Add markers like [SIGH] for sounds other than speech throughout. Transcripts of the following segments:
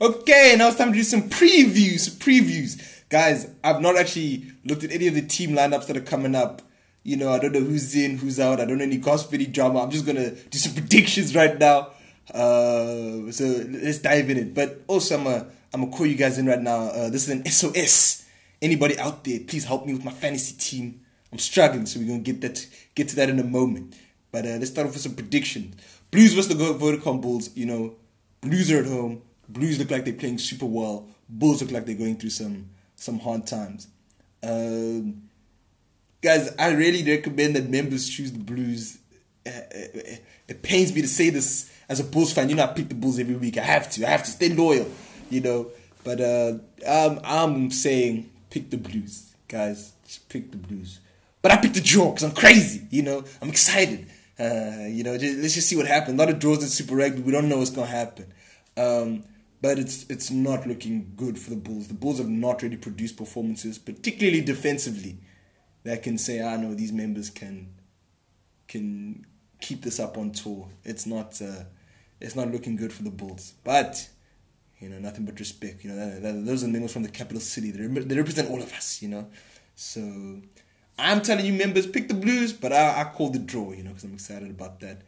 Okay, now it's time to do some previews. Previews. Guys, I've not actually looked at any of the team lineups that are coming up. You know, I don't know who's in, who's out. I don't know any gossipy drama. I'm just gonna do some [LAUGHS] predictions right now. Uh, so let's dive in it. But also, I'm gonna I'm gonna call you guys in right now. Uh, this is an SOS. Anybody out there, please help me with my fantasy team. I'm struggling, so we're gonna get that get to that in a moment. But uh, let's start off with some predictions. Blues versus the Vodacom Bulls. You know, Blues are at home. Blues look like they're playing super well. Bulls look like they're going through some some hard times. Um, guys, I really recommend that members choose the Blues. Uh, uh, it pains me to say this as a Bulls fan. You know, I pick the Bulls every week. I have to. I have to stay loyal. You know, but uh, I'm I'm saying pick the Blues, guys. Just pick the Blues. But I picked the draw because I'm crazy. You know, I'm excited. Uh, you know, just, let's just see what happens. A lot of draws in Super Rugby. We don't know what's gonna happen. Um, but it's it's not looking good for the Bulls. The Bulls have not really produced performances, particularly defensively, that can say, "I ah, know these members can can keep this up on tour." It's not uh, it's not looking good for the Bulls, but you know nothing but respect. You know that, that, those are members from the capital city. They, they represent all of us. You know, so I'm telling you, members, pick the Blues, but I, I call the draw. You know, because I'm excited about that.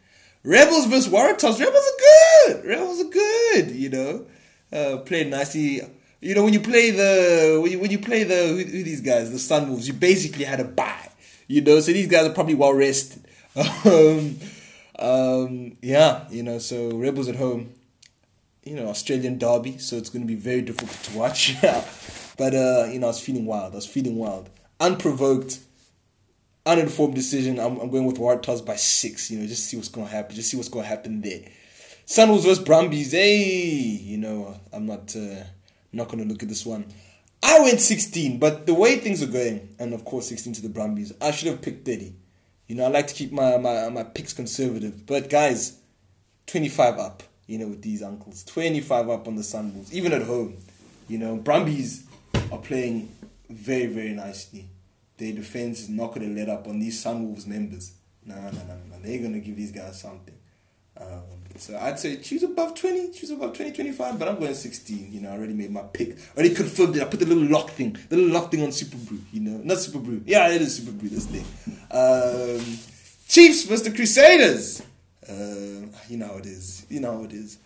Rebels versus Waratahs. Rebels are good. Rebels are good. You know uh, played nicely. You know, when you play the when you, when you play the who, who these guys, the Sun Sunwolves, you basically had a bye. You know, so these guys are probably well rested. [LAUGHS] um, um, yeah, you know, so Rebels at home. You know, Australian derby, so it's going to be very difficult to watch. [LAUGHS] but uh, you know, I was feeling wild. I was feeling wild, unprovoked, uninformed decision. I'm, I'm going with Waratahs by six. You know, just see what's going to happen. Just see what's going to happen there. Sunwolves versus Brumbies. Hey, you know, I'm not uh, not going to look at this one. I went 16, but the way things are going, and of course 16 to the Brumbies, I should have picked 30. You know, I like to keep my, my, my picks conservative. But guys, 25 up, you know, with these uncles. 25 up on the Sunwolves, even at home. You know, Brumbies are playing very, very nicely. Their defense is not going to let up on these Sunwolves members. No, no, no, no. They're going to give these guys something. Um, so I'd say choose above 20, choose above 20, 25, but I'm going 16. You know, I already made my pick. Already confirmed it. I put the little lock thing, the little lock thing on SuperBru, you know. Not SuperBru. Yeah, it is SuperBru, this thing. Um, Chiefs versus the Crusaders. Uh, you know how it is. You know how it is.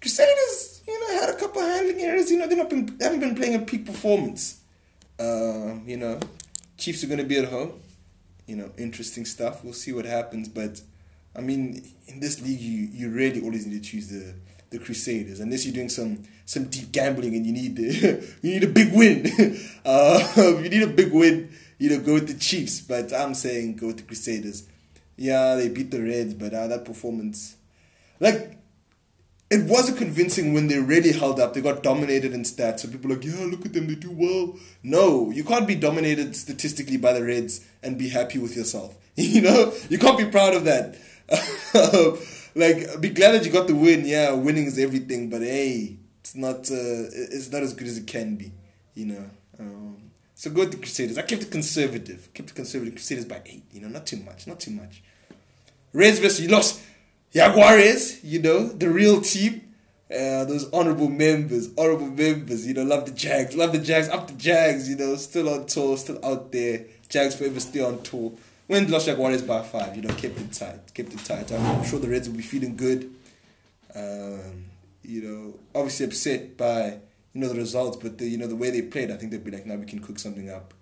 Crusaders, you know, had a couple handling errors. You know, they haven't been playing a peak performance. Uh, you know, Chiefs are going to be at home. You know, interesting stuff. We'll see what happens, but I mean, in this league, you, you really always need to choose the the Crusaders unless you're doing some some deep gambling and you need the, [LAUGHS] you need a big win. uh, [LAUGHS] you need a big win. You know, go with the Chiefs, but I'm saying go with the Crusaders. Yeah, they beat the Reds, but uh, that performance, like, it wasn't convincing when they really held up. They got dominated in stats. So people like, yeah, look at them, they do well. No, you can't be dominated statistically by the Reds and be happy with yourself. [LAUGHS] You know, you can't be proud of that. [LAUGHS] like, be glad that you got the win. Yeah, winning is everything, but hey, it's not. Uh, it's not as good as it can be. You know. Um, so go with the Crusaders. I kept it conservative. Kept it conservative. Crusaders by eight. You know, not too much. Not too much. Reds versus you lost. Jaguares. You know, the real team. Uh, those honorable members, honorable members, you know, love the Jags, love the Jags, up the Jags, you know, still on tour, still out there. Jags forever still on tour when lost Jaguars by five, you know, kept it tight, kept it tight. I'm sure the Reds will be feeling good. Um, you know, obviously upset by you know the results, but the you know the way they played, I think they'll be like, now we can cook something up.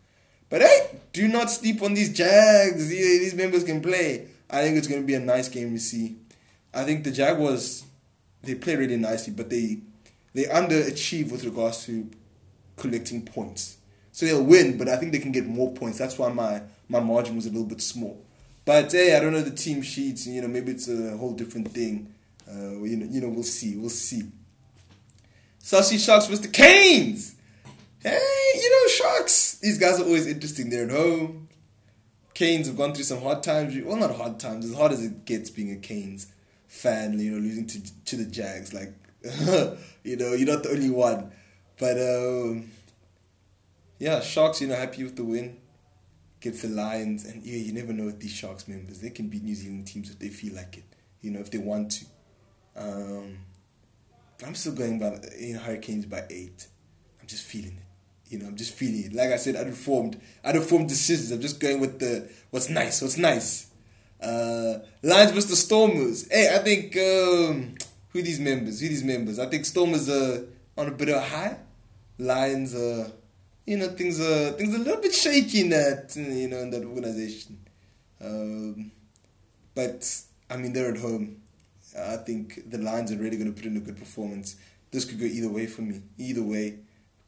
But hey, do not sleep on these Jags. These members can play. I think it's going to be a nice game to see. I think the Jaguars they play really nicely, but they they underachieve with regards to collecting points. So they'll win, but I think they can get more points. That's why my my margin was a little bit small. But hey, I don't know the team sheets. You know, maybe it's a whole different thing. Uh, you know, you know, we'll see. We'll see. Cell C Sharks versus the Canes. Hey, you know, Sharks. These guys are always interesting. They're at home. Canes have gone through some hard times. Well, not hard times. As hard as it gets being a Canes fan, you know, losing to to the Jags. Like, [LAUGHS] you know, you're not the only one. But um, yeah, Sharks. You know, happy with the win get the Lions, and yeah, you never know with these Sharks members. They can beat New Zealand teams if they feel like it, you know, if they want to. Um, I'm still going by you know Hurricanes by eight. I'm just feeling it. You know, I'm just feeling it. Like I said, I don't form decisions. I'm just going with the what's nice, what's nice. Uh Lions versus the Stormers. Hey, I think um who these members? Who these members? I think Stormers are on a bit of a high. Lions are you know, things are things are a little bit shaky in that you know in that organization. Um, but I mean, they're at home. I think the Lions are really going to put in a good performance. This could go either way for me, either way.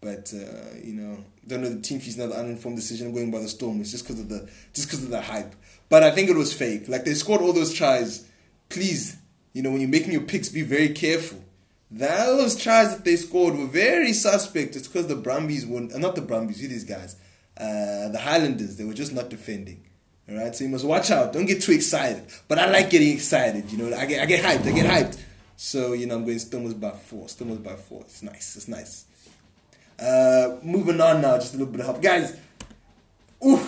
But uh, you know, don't know the team. She's not an uninformed decision. Going by the storm. It's just because of the just because of the hype. But I think it was fake. Like they scored all those tries. Please, you know, when you're making your picks, be very careful. Those tries that they scored were very suspect. It's because the Brumbies were not not the Brumbies. Who these guys? Uh, the Highlanders. They were just not defending. All right, so you must watch out. Don't get too excited. But I like getting excited. You know, I get I get hyped. I get hyped. So you know, I'm going Stormers by four. Stormers by four. It's nice. It's nice. Uh, moving on now, just a little bit of help, guys. Ooh,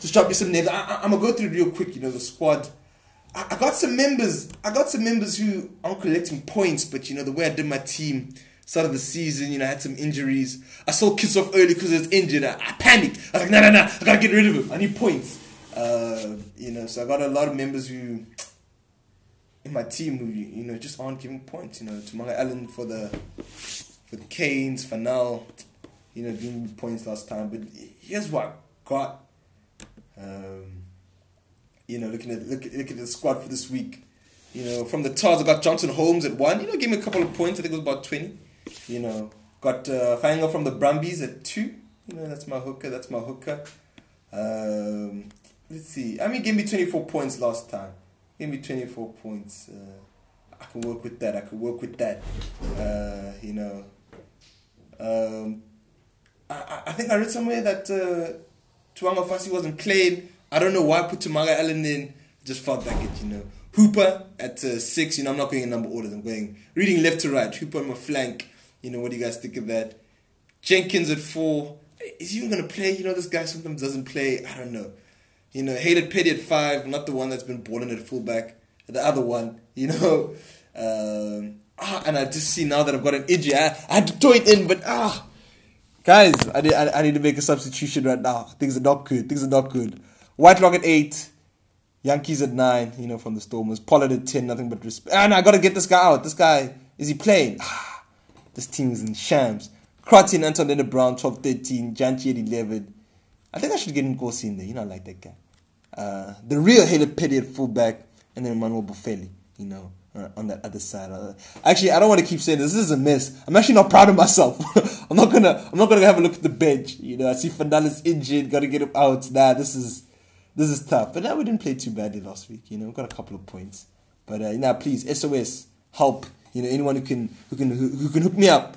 just drop me some names. I, am gonna go through real quick. You know, the squad. I, I got some members. I got some members who aren't collecting points, but you know the way I did my team start of the season, you know, I had some injuries. I saw Kitshoff early because he was injured. I, I, panicked. I was like, no, no, no, I gotta get rid of him. I need points. Uh, you know, so I got a lot of members who in my team who you know just aren't giving points. You know, Tamaga Allen for the Canes, for now, you know, giving me points last time. But here's what I got. Um, you know, looking at look, look at the squad for this week. You know, from the Tahs, I got Johnson Holmes at one. You know, gave me a couple of points. I think it was about twenty. You know, got uh, Fainga'a from the Brumbies at two. You know, that's my hooker. That's my hooker. Um, let's see. I mean, gave me 24 points last time. Gave me 24 points. Uh, I can work with that. I can work with that. Uh, you know. Um, I, I think I read somewhere that uh, Tuanga wasn't playing. I don't know why I put Tamaga Allen in. Just felt like it, you know. Hooper at uh, six. You know, I'm not going in number orders. I'm going reading left to right. Hooper on my flank. You know, what do you guys think of that? Jenkins at four. Is he even going to play? You know, this guy sometimes doesn't play. I don't know. You know, Hayden Petty at five, not the one that's been balling at fullback. The other one, you [LAUGHS] know. Um, ah, and I just see now that I've got an injury. I, I had to throw it in, but ah. Guys, I need, I, I need to make a substitution right now. Things are not good. Things are not good. Whitelock at eight. Jantjies at nine, you know, from the Stormers. Pollard at 10, nothing but respect. And I got to get this guy out. This guy, is he playing? Ah. This team is in shams. Crotty and Anton Brown, 12 13. Janchi at 11. I think I should get Nkosi in there. You know, I like that guy. Uh, the real Haley Petty at fullback. And then Emmanuel Boffelli, you know, on that other side. Actually, I don't want to keep saying this. This is a mess. I'm actually not proud of myself. [LAUGHS] I'm not gonna. I'm not gonna have a look at the bench. You know, I see Fernandez injured. Got to get him out. Nah, this is this is tough. But now we didn't play too badly last week. You know, we got a couple of points. But uh, now, please, SOS, help you know, anyone who can who can who, who can hook me up.